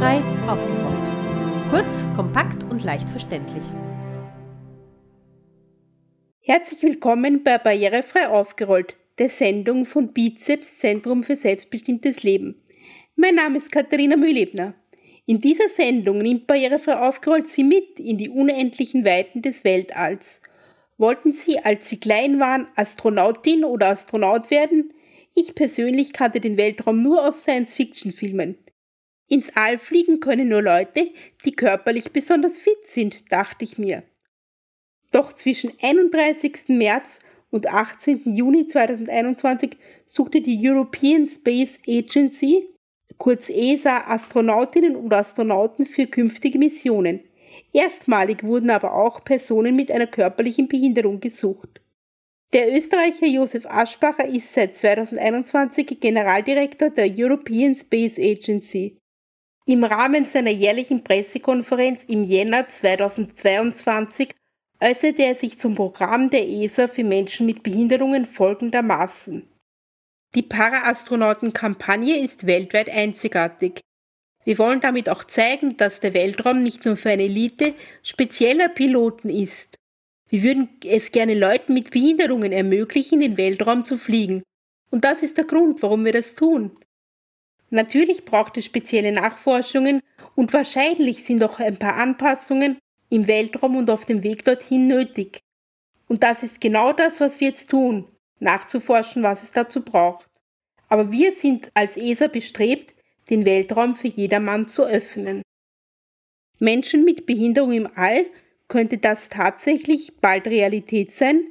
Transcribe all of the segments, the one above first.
Barrierefrei aufgerollt. Kurz, kompakt und leicht verständlich. Herzlich willkommen bei Barrierefrei aufgerollt, der Sendung von Bizeps Zentrum für selbstbestimmtes Leben. Mein Name ist Katharina Mühlebner. In dieser Sendung nimmt Barrierefrei aufgerollt Sie mit in die unendlichen Weiten des Weltalls. Wollten Sie, als Sie klein waren, Astronautin oder Astronaut werden? Ich persönlich kannte den Weltraum nur aus Science-Fiction-Filmen. Ins All fliegen können nur Leute, die körperlich besonders fit sind, dachte ich mir. Doch zwischen 31. März und 18. Juni 2021 suchte die European Space Agency, kurz ESA, Astronautinnen und Astronauten für künftige Missionen. Erstmalig wurden aber auch Personen mit einer körperlichen Behinderung gesucht. Der Österreicher Josef Aschbacher ist seit 2021 Generaldirektor der European Space Agency. Im Rahmen seiner jährlichen Pressekonferenz im Jänner 2022 äußerte er sich zum Programm der ESA für Menschen mit Behinderungen folgendermaßen. Die Paraastronauten-Kampagne ist weltweit einzigartig. Wir wollen damit auch zeigen, dass der Weltraum nicht nur für eine Elite spezieller Piloten ist. Wir würden es gerne Leuten mit Behinderungen ermöglichen, in den Weltraum zu fliegen. Und das ist der Grund, warum wir das tun. Natürlich braucht es spezielle Nachforschungen und wahrscheinlich sind auch ein paar Anpassungen im Weltraum und auf dem Weg dorthin nötig. Und das ist genau das, was wir jetzt tun, nachzuforschen, was es dazu braucht. Aber wir sind als ESA bestrebt, den Weltraum für jedermann zu öffnen. Menschen mit Behinderung im All könnte das tatsächlich bald Realität sein,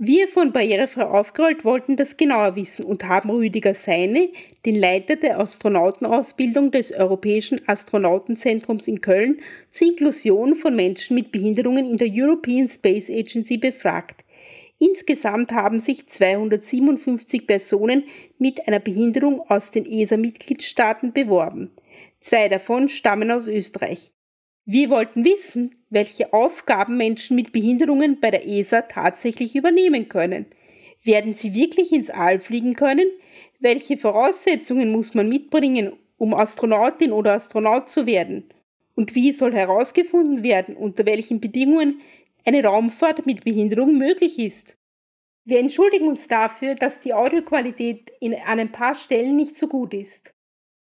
wir von Barrierefrei aufgerollt wollten das genauer wissen und haben Rüdiger Seine, den Leiter der Astronautenausbildung des Europäischen Astronautenzentrums in Köln, zur Inklusion von Menschen mit Behinderungen in der European Space Agency befragt. Insgesamt haben sich 257 Personen mit einer Behinderung aus den ESA-Mitgliedstaaten beworben. Zwei davon stammen aus Österreich. Wir wollten wissen, welche Aufgaben Menschen mit Behinderungen bei der ESA tatsächlich übernehmen können. Werden sie wirklich ins All fliegen können? Welche Voraussetzungen muss man mitbringen, um Astronautin oder Astronaut zu werden? Und wie soll herausgefunden werden, unter welchen Bedingungen eine Raumfahrt mit Behinderung möglich ist? Wir entschuldigen uns dafür, dass die Audioqualität an ein paar Stellen nicht so gut ist.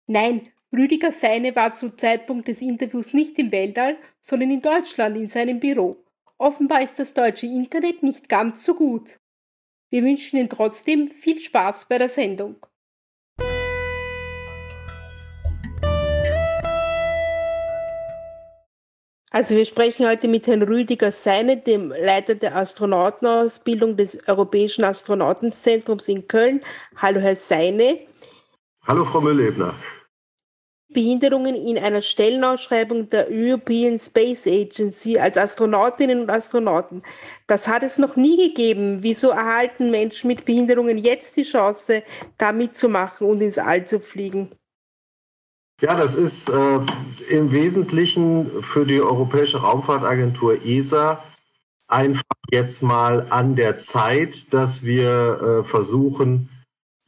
Nein, Rüdiger Seine war zum Zeitpunkt des Interviews nicht im Weltall, sondern in Deutschland in seinem Büro. Offenbar ist das deutsche Internet nicht ganz so gut. Wir wünschen Ihnen trotzdem viel Spaß bei der Sendung. Also wir sprechen heute mit Herrn Rüdiger Seine, dem Leiter der Astronautenausbildung des Europäischen Astronautenzentrums in Köln. Hallo Herr Seine. Hallo Frau Müllebner. Behinderungen in einer Stellenausschreibung der European Space Agency als Astronautinnen und Astronauten. Das hat es noch nie gegeben. Wieso erhalten Menschen mit Behinderungen jetzt die Chance, da mitzumachen und ins All zu fliegen? Ja, das ist äh, im Wesentlichen für die Europäische Raumfahrtagentur ESA einfach jetzt mal an der Zeit, dass wir äh, versuchen,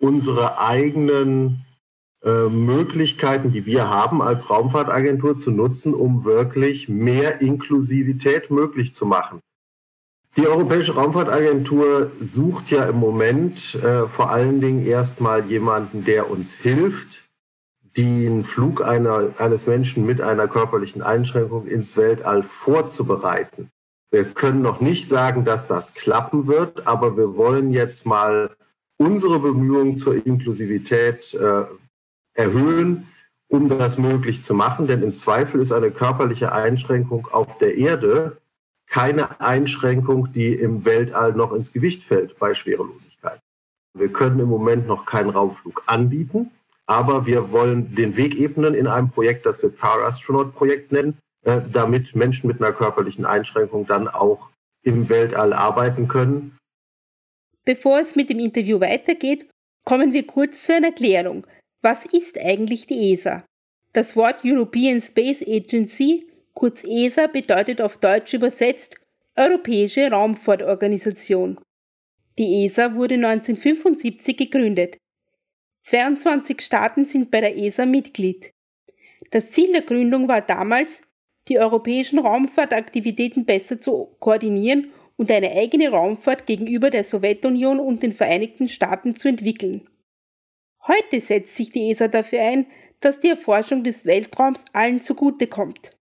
unsere eigenen äh, Möglichkeiten, die wir haben als Raumfahrtagentur zu nutzen, um wirklich mehr Inklusivität möglich zu machen. Die Europäische Raumfahrtagentur sucht ja im Moment äh, vor allen Dingen erstmal jemanden, der uns hilft, den Flug einer, eines Menschen mit einer körperlichen Einschränkung ins Weltall vorzubereiten. Wir können noch nicht sagen, dass das klappen wird, aber wir wollen jetzt mal unsere Bemühungen zur Inklusivität äh, erhöhen, um das möglich zu machen. Denn im Zweifel ist eine körperliche Einschränkung auf der Erde keine Einschränkung, die im Weltall noch ins Gewicht fällt bei Schwerelosigkeit. Wir können im Moment noch keinen Raumflug anbieten, aber wir wollen den Weg ebnen in einem Projekt, das wir Power Astronaut Projekt nennen, äh, damit Menschen mit einer körperlichen Einschränkung dann auch im Weltall arbeiten können. Bevor es mit dem Interview weitergeht, kommen wir kurz zu einer Erklärung. Was ist eigentlich die ESA? Das Wort European Space Agency, kurz ESA, bedeutet auf Deutsch übersetzt Europäische Raumfahrtorganisation. Die ESA wurde 1975 gegründet. 22 Staaten sind bei der ESA Mitglied. Das Ziel der Gründung war damals, die europäischen Raumfahrtaktivitäten besser zu koordinieren und eine eigene Raumfahrt gegenüber der Sowjetunion und den Vereinigten Staaten zu entwickeln. Heute setzt sich die ESA dafür ein, dass die Erforschung des Weltraums allen zugutekommt.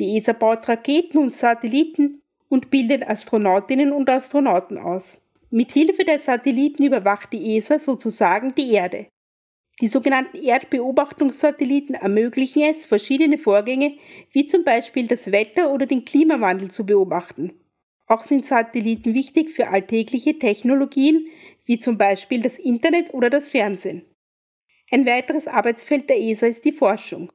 Die ESA baut Raketen und Satelliten und bildet Astronautinnen und Astronauten aus. Mit Hilfe der Satelliten überwacht die ESA sozusagen die Erde. Die sogenannten Erdbeobachtungssatelliten ermöglichen es, verschiedene Vorgänge wie zum Beispiel das Wetter oder den Klimawandel zu beobachten. Auch sind Satelliten wichtig für alltägliche Technologien wie zum Beispiel das Internet oder das Fernsehen. Ein weiteres Arbeitsfeld der ESA ist die Forschung.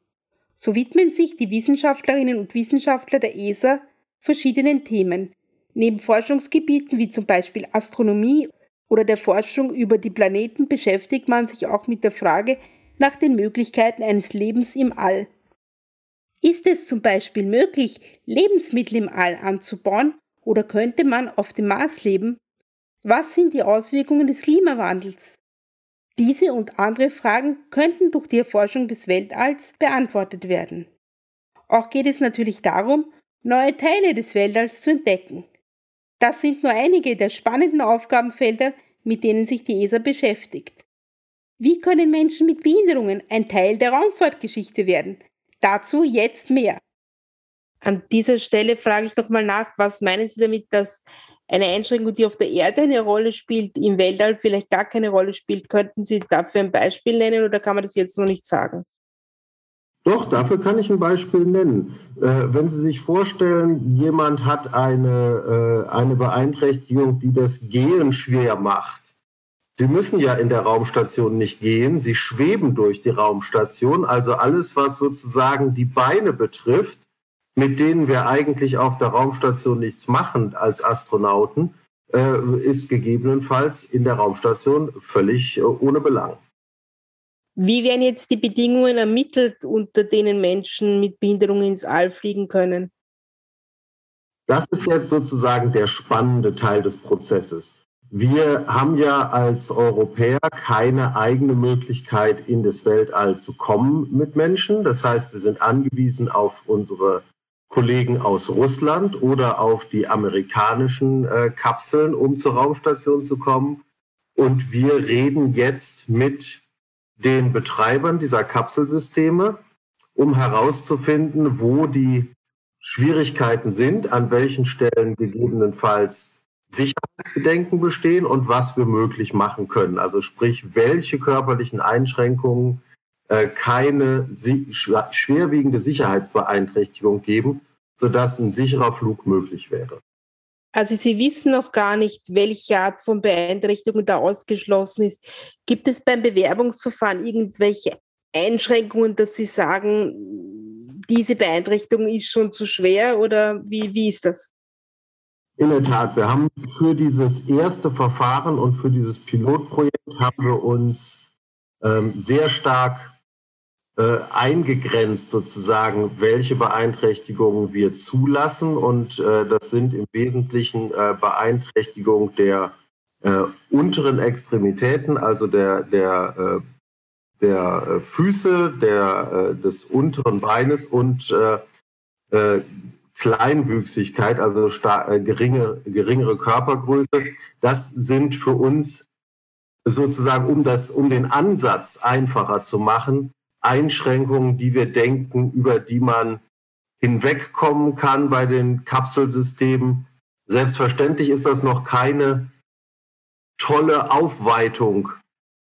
So widmen sich die Wissenschaftlerinnen und Wissenschaftler der ESA verschiedenen Themen, Neben Forschungsgebieten wie zum Beispiel Astronomie oder der Forschung über die Planeten beschäftigt man sich auch mit der Frage nach den Möglichkeiten eines Lebens im All. Ist es zum Beispiel möglich, Lebensmittel im All anzubauen oder könnte man auf dem Mars leben? Was sind die Auswirkungen des Klimawandels? Diese und andere Fragen könnten durch die Erforschung des Weltalls beantwortet werden. Auch geht es natürlich darum, neue Teile des Weltalls zu entdecken. Das sind nur einige der spannenden Aufgabenfelder, mit denen sich die ESA beschäftigt. Wie können Menschen mit Behinderungen ein Teil der Raumfahrtgeschichte werden? Dazu jetzt mehr. An dieser Stelle frage ich nochmal nach, was meinen Sie damit, dass eine Einschränkung, die auf der Erde eine Rolle spielt, im Weltall vielleicht gar keine Rolle spielt? Könnten Sie dafür ein Beispiel nennen oder kann man das jetzt noch nicht sagen? Doch, dafür kann ich ein Beispiel nennen. Äh, wenn Sie sich vorstellen, jemand hat eine, äh, eine Beeinträchtigung, die das Gehen schwer macht. Sie müssen ja in der Raumstation nicht gehen, Sie schweben durch die Raumstation. Also alles, was sozusagen die Beine betrifft, mit denen wir eigentlich auf der Raumstation nichts machen als Astronauten, äh, ist gegebenenfalls in der Raumstation völlig äh, ohne Belang. Wie werden jetzt die Bedingungen ermittelt, unter denen Menschen mit Behinderung ins All fliegen können? Das ist jetzt sozusagen der spannende Teil des Prozesses. Wir haben ja als Europäer keine eigene Möglichkeit, in das Weltall zu kommen mit Menschen. Das heißt, wir sind angewiesen auf unsere Kollegen aus Russland oder auf die amerikanischen äh, Kapseln, um zur Raumstation zu kommen. Und wir reden jetzt mit den Betreibern dieser Kapselsysteme, um herauszufinden, wo die Schwierigkeiten sind, an welchen Stellen gegebenenfalls Sicherheitsbedenken bestehen und was wir möglich machen können. Also sprich, welche körperlichen Einschränkungen keine si schwerwiegende Sicherheitsbeeinträchtigung geben, sodass ein sicherer Flug möglich wäre. Also Sie wissen noch gar nicht, welche Art von Beeinträchtigung da ausgeschlossen ist. Gibt es beim Bewerbungsverfahren irgendwelche Einschränkungen, dass Sie sagen, diese Beeinträchtigung ist schon zu schwer oder wie, wie ist das? In der Tat, wir haben für dieses erste Verfahren und für dieses Pilotprojekt haben wir uns ähm, sehr stark äh, eingegrenzt sozusagen, welche Beeinträchtigungen wir zulassen. Und äh, das sind im Wesentlichen äh, Beeinträchtigungen der äh, unteren Extremitäten, also der, der, äh, der äh, Füße, der, des unteren Beines und Kleinwüchsigkeit, also geringe, geringere Körpergröße. Das sind für uns sozusagen, um, das, um den Ansatz einfacher zu machen, Einschränkungen, die wir denken, über die man hinwegkommen kann bei den Kapselsystemen. Selbstverständlich ist das noch keine tolle Aufweitung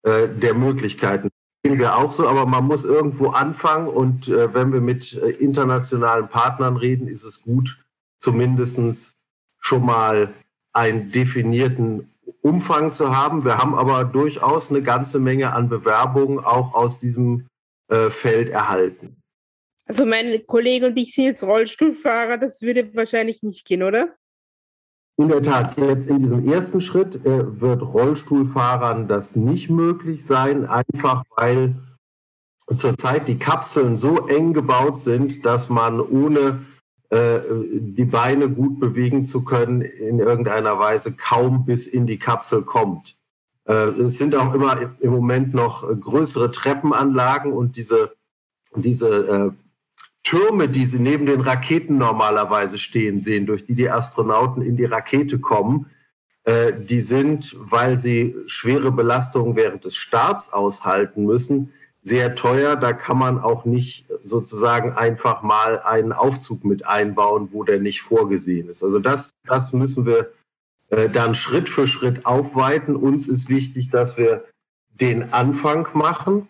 äh, der Möglichkeiten. Sehen wir auch so, aber man muss irgendwo anfangen und äh, wenn wir mit äh, internationalen Partnern reden, ist es gut, zumindest schon mal einen definierten Umfang zu haben. Wir haben aber durchaus eine ganze Menge an Bewerbungen auch aus diesem äh, Feld erhalten. Also mein Kollege und ich sind jetzt Rollstuhlfahrer, das würde wahrscheinlich nicht gehen, oder? In der Tat, jetzt in diesem ersten Schritt äh, wird Rollstuhlfahrern das nicht möglich sein, einfach weil zurzeit die Kapseln so eng gebaut sind, dass man ohne äh, die Beine gut bewegen zu können, in irgendeiner Weise kaum bis in die Kapsel kommt. Äh, es sind auch immer im Moment noch größere Treppenanlagen und diese diese äh, Türme, die sie neben den Raketen normalerweise stehen sehen, durch die die Astronauten in die Rakete kommen, äh, die sind, weil sie schwere Belastungen während des Starts aushalten müssen, sehr teuer. Da kann man auch nicht sozusagen einfach mal einen Aufzug mit einbauen, wo der nicht vorgesehen ist. Also das, das müssen wir äh, dann Schritt für Schritt aufweiten. Uns ist wichtig, dass wir den Anfang machen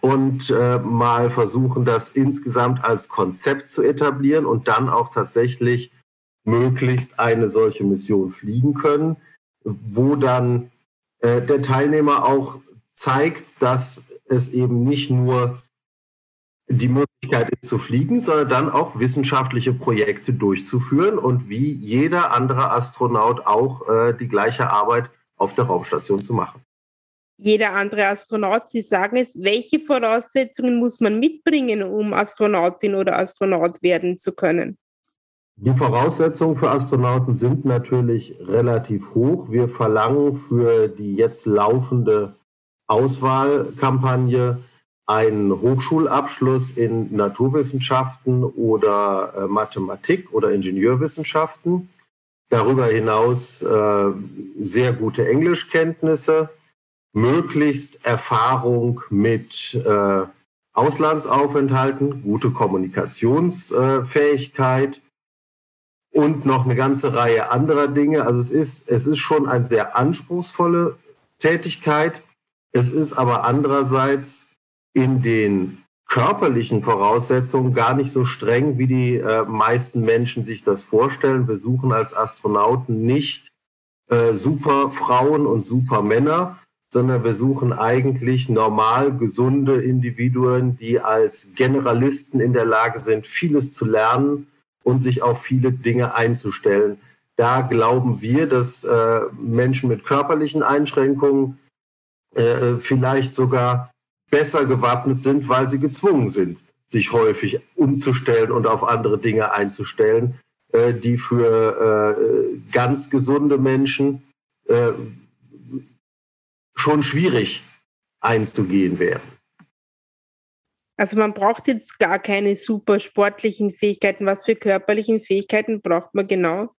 und äh, mal versuchen, das insgesamt als Konzept zu etablieren und dann auch tatsächlich möglichst eine solche Mission fliegen können, wo dann äh, der Teilnehmer auch zeigt, dass es eben nicht nur die Möglichkeit ist zu fliegen, sondern dann auch wissenschaftliche Projekte durchzuführen und wie jeder andere Astronaut auch äh, die gleiche Arbeit auf der Raumstation zu machen jeder andere Astronaut. Sie sagen es, welche Voraussetzungen muss man mitbringen, um Astronautin oder Astronaut werden zu können? Die Voraussetzungen für Astronauten sind natürlich relativ hoch. Wir verlangen für die jetzt laufende Auswahlkampagne einen Hochschulabschluss in Naturwissenschaften oder äh, Mathematik oder Ingenieurwissenschaften. Darüber hinaus äh, sehr gute Englischkenntnisse möglichst Erfahrung mit äh, Auslandsaufenthalten, gute Kommunikationsfähigkeit äh, und noch eine ganze Reihe anderer Dinge. Also es ist, es ist schon eine sehr anspruchsvolle Tätigkeit. Es ist aber andererseits in den körperlichen Voraussetzungen gar nicht so streng, wie die äh, meisten Menschen sich das vorstellen. Wir suchen als Astronauten nicht äh, super Frauen und super Männer, sondern wir suchen eigentlich normal gesunde Individuen, die als Generalisten in der Lage sind, vieles zu lernen und sich auf viele Dinge einzustellen. Da glauben wir, dass äh, Menschen mit körperlichen Einschränkungen äh, vielleicht sogar besser gewappnet sind, weil sie gezwungen sind, sich häufig umzustellen und auf andere Dinge einzustellen, äh, die für äh, ganz gesunde Menschen äh, schon schwierig einzugehen wären. Also man braucht jetzt gar keine super sportlichen Fähigkeiten. Was für körperlichen Fähigkeiten braucht man genau?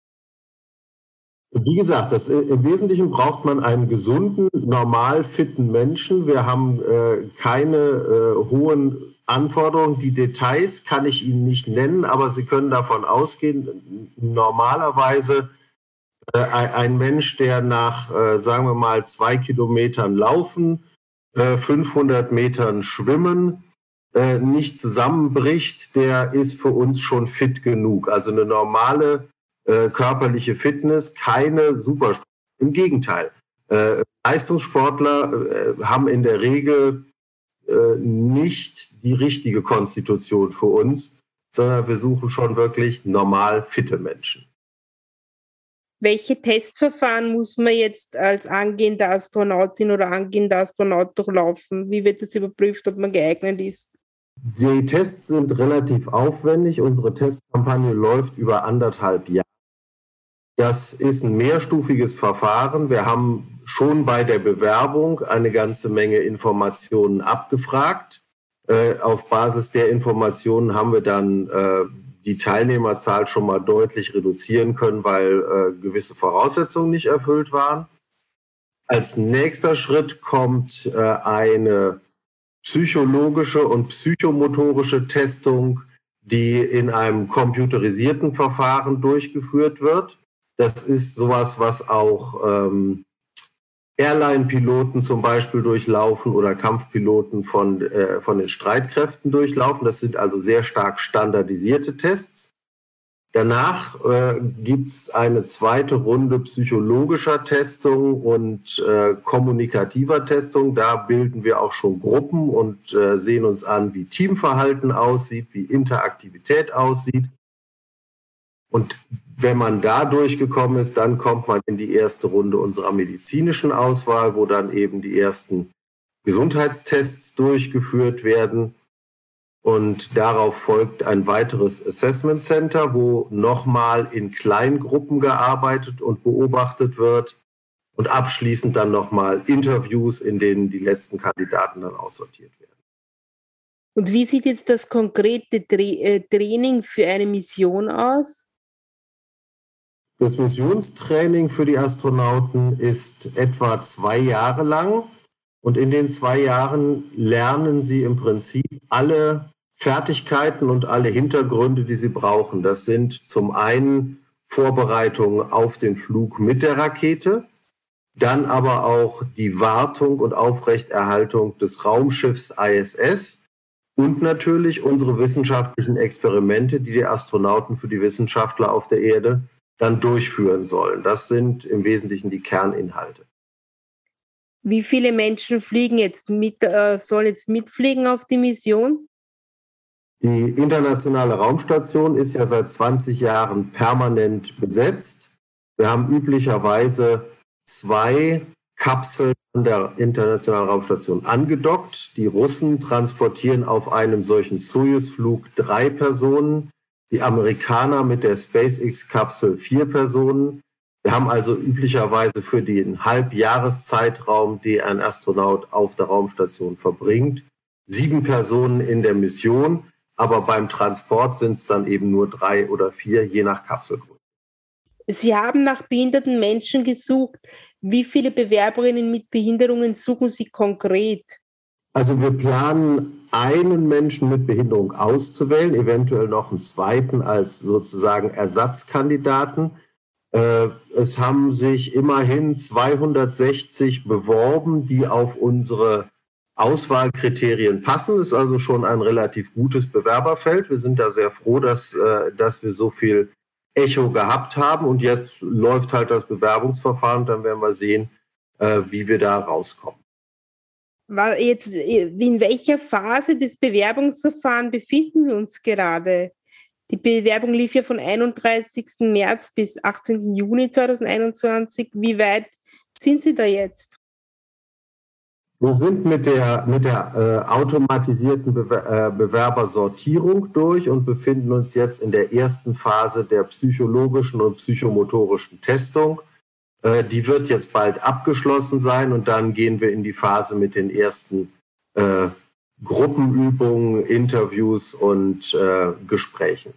Wie gesagt, das, äh, im Wesentlichen braucht man einen gesunden, normal fitten Menschen. Wir haben äh, keine äh, hohen Anforderungen. Die Details kann ich Ihnen nicht nennen, aber Sie können davon ausgehen, normalerweise äh, ein Mensch, der nach, äh, sagen wir mal, zwei Kilometern Laufen, 500 äh, Metern Schwimmen, nicht zusammenbricht, der ist für uns schon fit genug. Also eine normale körperliche Fitness, keine Supersportler. Im Gegenteil, Leistungssportler haben in der Regel nicht die richtige Konstitution für uns, sondern wir suchen schon wirklich normal fitte Menschen. Welche Testverfahren muss man jetzt als angehende Astronautin oder angehender Astronaut durchlaufen? Wie wird das überprüft, ob man geeignet ist? Die Tests sind relativ aufwendig. Unsere Testkampagne läuft über anderthalb Jahre. Das ist ein mehrstufiges Verfahren. Wir haben schon bei der Bewerbung eine ganze Menge Informationen abgefragt. Äh, auf Basis der Informationen haben wir dann äh, die Teilnehmerzahl schon mal deutlich reduzieren können, weil äh, gewisse Voraussetzungen nicht erfüllt waren. Als nächster Schritt kommt eine psychologische und psychomotorische Testung, die in einem computerisierten Verfahren durchgeführt wird. Das ist sowas, was auch ähm, Airline-Piloten zum Beispiel durchlaufen oder Kampfpiloten von, äh, von den Streitkräften durchlaufen. Das sind also sehr stark standardisierte Tests. Danach äh, gibt es eine zweite Runde psychologischer Testung und äh, kommunikativer Testung. Da bilden wir auch schon Gruppen und äh, sehen uns an, wie Teamverhalten aussieht, wie Interaktivität aussieht. Und wenn man da durchgekommen ist, dann kommt man in die erste Runde unserer medizinischen Auswahl, wo dann eben die ersten Gesundheitstests durchgeführt werden. Und darauf folgt ein weiteres Assessment Center, wo nochmal in Kleingruppen gearbeitet und beobachtet wird. Und abschließend dann nochmal Interviews, in denen die letzten Kandidaten dann aussortiert werden. Und wie sieht jetzt das konkrete äh, Training für eine Mission aus? Das Missionstraining für die Astronauten ist etwa zwei Jahre lang. Und in den zwei Jahren lernen sie im Prinzip alle Fertigkeiten und alle Hintergründe, die sie brauchen. Das sind zum einen Vorbereitungen auf den Flug mit der Rakete, dann aber auch die Wartung und Aufrechterhaltung des Raumschiffs ISS und natürlich unsere wissenschaftlichen Experimente, die die Astronauten für die Wissenschaftler auf der Erde dann durchführen sollen. Das sind im Wesentlichen die Kerninhalte. Wie viele Menschen fliegen jetzt mit, äh, sollen jetzt mitfliegen auf die Mission? Die internationale Raumstation ist ja seit 20 Jahren permanent besetzt. Wir haben üblicherweise zwei Kapseln an der internationalen Raumstation angedockt. Die Russen transportieren auf einem solchen Soyuz-Flug drei Personen, die Amerikaner mit der SpaceX-Kapsel vier Personen. Wir haben also üblicherweise für den Halbjahreszeitraum, den ein Astronaut auf der Raumstation verbringt, sieben Personen in der Mission, aber beim Transport sind es dann eben nur drei oder vier, je nach Kapselgröße. Sie haben nach behinderten Menschen gesucht. Wie viele Bewerberinnen mit Behinderungen suchen Sie konkret? Also wir planen, einen Menschen mit Behinderung auszuwählen, eventuell noch einen zweiten als sozusagen Ersatzkandidaten. Äh, es haben sich immerhin 260 beworben, die auf unsere Auswahlkriterien passen. Das ist also schon ein relativ gutes Bewerberfeld. Wir sind da sehr froh, dass, äh, dass wir so viel Echo gehabt haben. Und jetzt läuft halt das Bewerbungsverfahren. Dann werden wir sehen, äh, wie wir da rauskommen. Jetzt, in welcher Phase des Bewerbungsverfahrens befinden wir uns gerade? Die Bewerbung lief ja von 31. März bis 18. Juni 2021. Wie weit sind Sie da jetzt? Wir sind mit der, mit der äh, automatisierten Bewer äh, Bewerbersortierung durch und befinden uns jetzt in der ersten Phase der psychologischen und psychomotorischen Testung. Äh, die wird jetzt bald abgeschlossen sein und dann gehen wir in die Phase mit den ersten äh, Gruppenübungen, Interviews und äh, Gesprächen.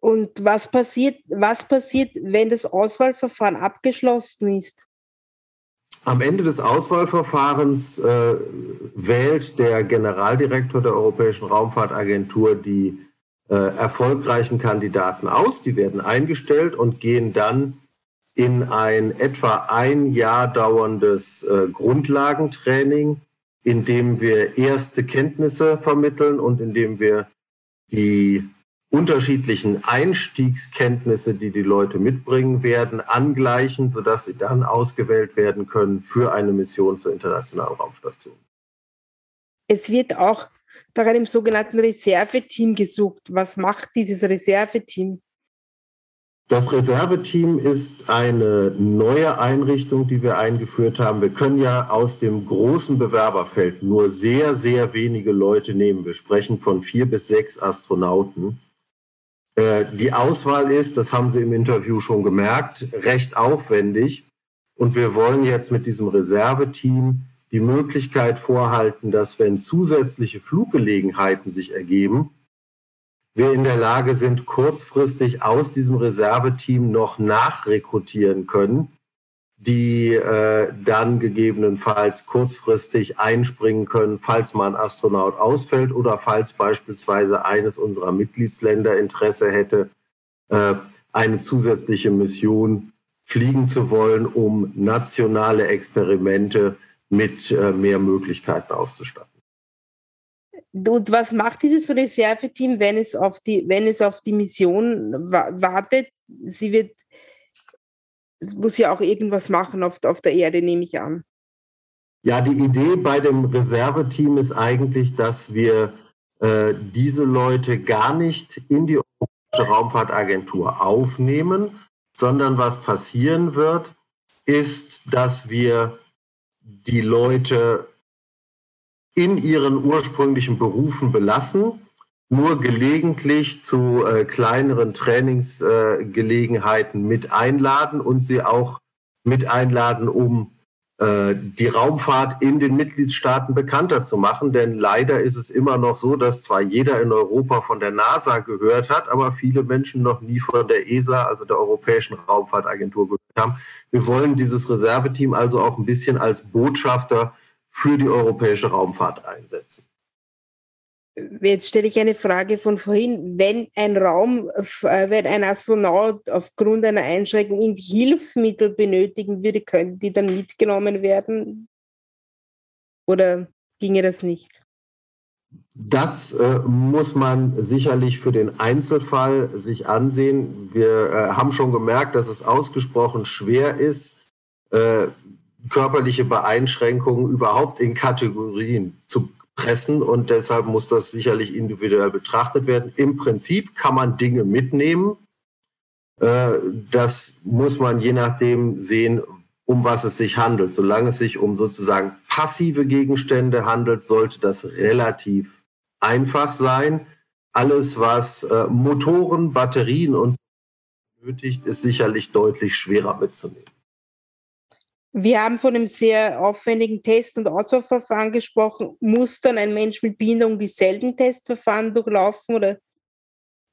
Und was passiert, was passiert, wenn das Auswahlverfahren abgeschlossen ist? Am Ende des Auswahlverfahrens äh, wählt der Generaldirektor der Europäischen Raumfahrtagentur die äh, erfolgreichen Kandidaten aus. Die werden eingestellt und gehen dann in ein etwa ein Jahr dauerndes äh, Grundlagentraining, in dem wir erste Kenntnisse vermitteln und in dem wir die unterschiedlichen Einstiegskenntnisse, die die Leute mitbringen werden, angleichen, sodass sie dann ausgewählt werden können für eine Mission zur internationalen Raumstation. Es wird auch nach einem sogenannten Reserveteam gesucht. Was macht dieses Reserveteam? Das Reserveteam ist eine neue Einrichtung, die wir eingeführt haben. Wir können ja aus dem großen Bewerberfeld nur sehr, sehr wenige Leute nehmen. Wir sprechen von vier bis sechs Astronauten. Äh, die Auswahl ist, das haben Sie im Interview schon gemerkt, recht aufwendig. Und wir wollen jetzt mit diesem Reserveteam die Möglichkeit vorhalten, dass wenn zusätzliche Fluggelegenheiten sich ergeben, wir in der Lage sind, kurzfristig aus diesem Reserveteam noch nachrekrutieren können die äh, dann gegebenenfalls kurzfristig einspringen können, falls mal ein Astronaut ausfällt oder falls beispielsweise eines unserer Mitgliedsländer Interesse hätte, äh, eine zusätzliche Mission fliegen zu wollen, um nationale Experimente mit äh, mehr Möglichkeiten auszustatten. Und was macht dieses Reserveteam, wenn es auf die, wenn es auf die Mission wartet? Sie wird muss ja auch irgendwas machen auf, auf der Erde, nehme ich an. Ja, die Idee bei dem Reserveteam ist eigentlich, dass wir äh, diese Leute gar nicht in die Europäische Raumfahrtagentur aufnehmen, sondern was passieren wird, ist, dass wir die Leute in ihren ursprünglichen Berufen belassen nur gelegentlich zu äh, kleineren Trainingsgelegenheiten äh, mit einladen und sie auch mit einladen, um äh, die Raumfahrt in den Mitgliedstaaten bekannter zu machen. Denn leider ist es immer noch so, dass zwar jeder in Europa von der NASA gehört hat, aber viele Menschen noch nie von der ESA, also der Europäischen Raumfahrtagentur, gehört haben. Wir wollen dieses Reserveteam also auch ein bisschen als Botschafter für die europäische Raumfahrt einsetzen. Jetzt stelle ich eine Frage von vorhin. Wenn ein Raum, äh, wenn ein Astronaut aufgrund einer Einschränkung irgendwie Hilfsmittel benötigen würde, könnten die dann mitgenommen werden? Oder ginge das nicht? Das äh, muss man sicherlich für den Einzelfall sich ansehen. Wir äh, haben schon gemerkt, dass es ausgesprochen schwer ist, äh, körperliche Beeinschränkungen überhaupt in Kategorien zu pressen und deshalb muss das sicherlich individuell betrachtet werden. Im Prinzip kann man Dinge mitnehmen. Äh, das muss man je nachdem sehen, um was es sich handelt. Solange es sich um sozusagen passive Gegenstände handelt, sollte das relativ einfach sein. Alles, was äh, Motoren, Batterien und benötigt, ist sicherlich deutlich schwerer mitzunehmen. Wir haben von einem sehr aufwendigen Test- und Auswahlverfahren gesprochen. Muss dann ein Mensch mit Behinderung dieselben Testverfahren durchlaufen oder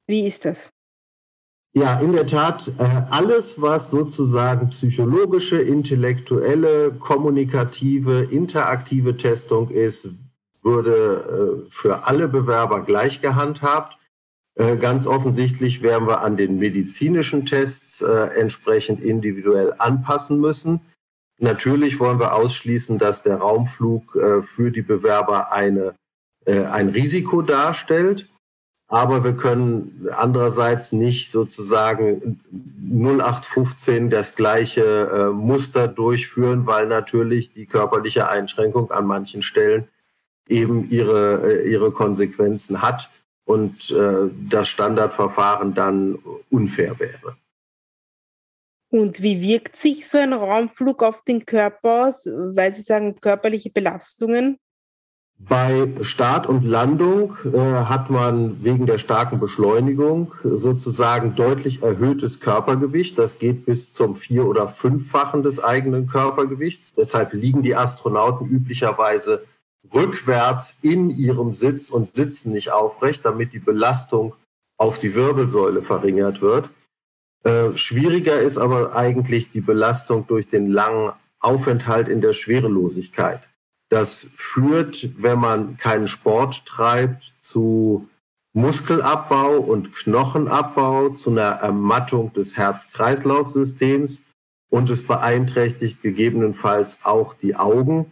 wie ist das? Ja, in der Tat, äh, alles, was sozusagen psychologische, intellektuelle, kommunikative, interaktive Testung ist, würde äh, für alle Bewerber gleich gehandhabt. Äh, ganz offensichtlich werden wir an den medizinischen Tests entsprechend individuell anpassen müssen. Natürlich wollen wir ausschließen, dass der Raumflug äh, für die Bewerber eine, äh, ein Risiko darstellt. Aber wir können andererseits nicht sozusagen 0815 das gleiche äh, Muster durchführen, weil natürlich die körperliche Einschränkung an manchen Stellen eben ihre, äh, ihre Konsequenzen hat und äh, das Standardverfahren dann unfair wäre. Und wie wirkt sich so ein Raumflug auf den Körper aus? Weil Sie sagen, körperliche Belastungen? Bei Start und Landung äh, hat man wegen der starken Beschleunigung sozusagen deutlich erhöhtes Körpergewicht. Das geht bis zum vier- oder fünffachen des eigenen Körpergewichts. Deshalb liegen die Astronauten üblicherweise rückwärts in ihrem Sitz und sitzen nicht aufrecht, damit die Belastung auf die Wirbelsäule verringert wird. Äh, schwieriger ist aber eigentlich die Belastung durch den langen Aufenthalt in der Schwerelosigkeit. Das führt, wenn man keinen Sport treibt, zu Muskelabbau und Knochenabbau, zu einer Ermattung des Herz-Kreislauf-Systems und es beeinträchtigt gegebenenfalls auch die Augen.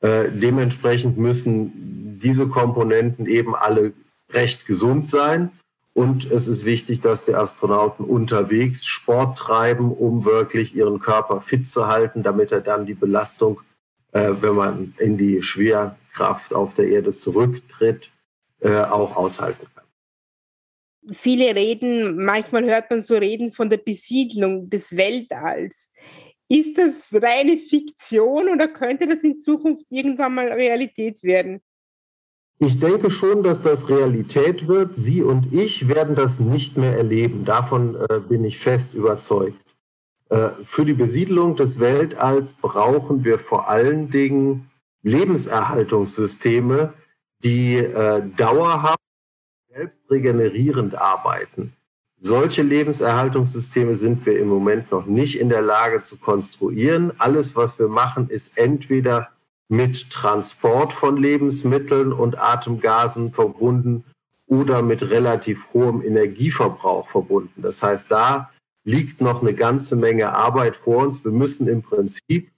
Äh, dementsprechend müssen diese Komponenten eben alle recht gesund sein. Und es ist wichtig, dass die Astronauten unterwegs Sport treiben, um wirklich ihren Körper fit zu halten, damit er dann die Belastung, äh, wenn man in die Schwerkraft auf der Erde zurücktritt, äh, auch aushalten kann. Viele reden, manchmal hört man so Reden von der Besiedlung des Weltalls. Ist das reine Fiktion oder könnte das in Zukunft irgendwann mal Realität werden? Ich denke schon, dass das Realität wird. Sie und ich werden das nicht mehr erleben. Davon äh, bin ich fest überzeugt. Äh, für die Besiedlung des Weltalls brauchen wir vor allen Dingen Lebenserhaltungssysteme, die äh, dauerhaft selbst regenerierend arbeiten. Solche Lebenserhaltungssysteme sind wir im Moment noch nicht in der Lage zu konstruieren. Alles, was wir machen, ist entweder mit Transport von Lebensmitteln und Atemgasen verbunden oder mit relativ hohem Energieverbrauch verbunden. Das heißt, da liegt noch eine ganze Menge Arbeit vor uns. Wir müssen im Prinzip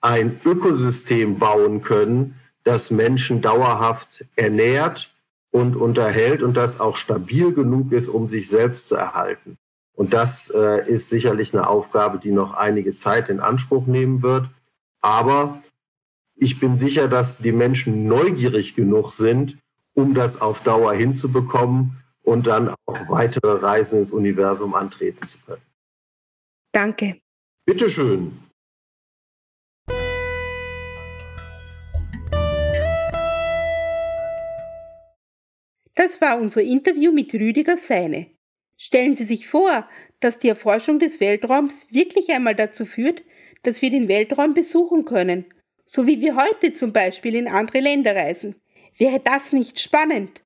ein Ökosystem bauen können, das Menschen dauerhaft ernährt und unterhält und das auch stabil genug ist, um sich selbst zu erhalten. Und das äh, ist sicherlich eine Aufgabe, die noch einige Zeit in Anspruch nehmen wird. Aber ich bin sicher, dass die Menschen neugierig genug sind, um das auf Dauer hinzubekommen und dann auch weitere Reisen ins Universum antreten zu können. Danke. Bitteschön. Das war unser Interview mit Rüdiger Seine. Stellen Sie sich vor, dass die Erforschung des Weltraums wirklich einmal dazu führt, dass wir den Weltraum besuchen können, so wie wir heute zum Beispiel in andere Länder reisen. Wäre das nicht spannend?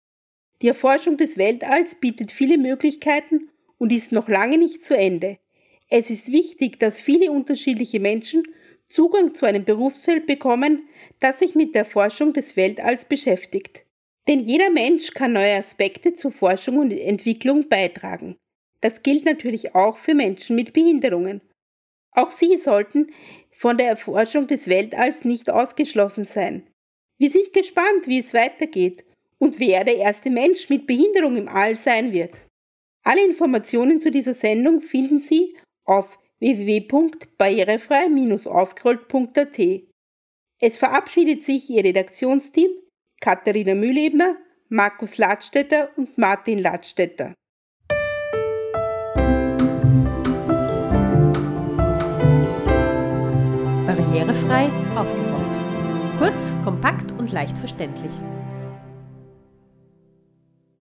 Die Erforschung des Weltalls bietet viele Möglichkeiten und ist noch lange nicht zu Ende. Es ist wichtig, dass viele unterschiedliche Menschen Zugang zu einem Berufsfeld bekommen, das sich mit der Forschung des Weltalls beschäftigt. Denn jeder Mensch kann neue Aspekte zur Forschung und Entwicklung beitragen. Das gilt natürlich auch für Menschen mit Behinderungen. Auch sie sollten von der Erforschung des Weltalls nicht ausgeschlossen sein. Wir sind gespannt, wie es weitergeht und wer der erste Mensch mit Behinderung im All sein wird. Alle Informationen zu dieser Sendung finden Sie auf www.barrierefrei-aufgerollt.at. Es verabschiedet sich Ihr Redaktionsteam Katharina Mühlebner, Markus Ladstätter und Martin Ladstätter. Barrierefrei aufgerollt. Kurz, kompakt und leicht verständlich.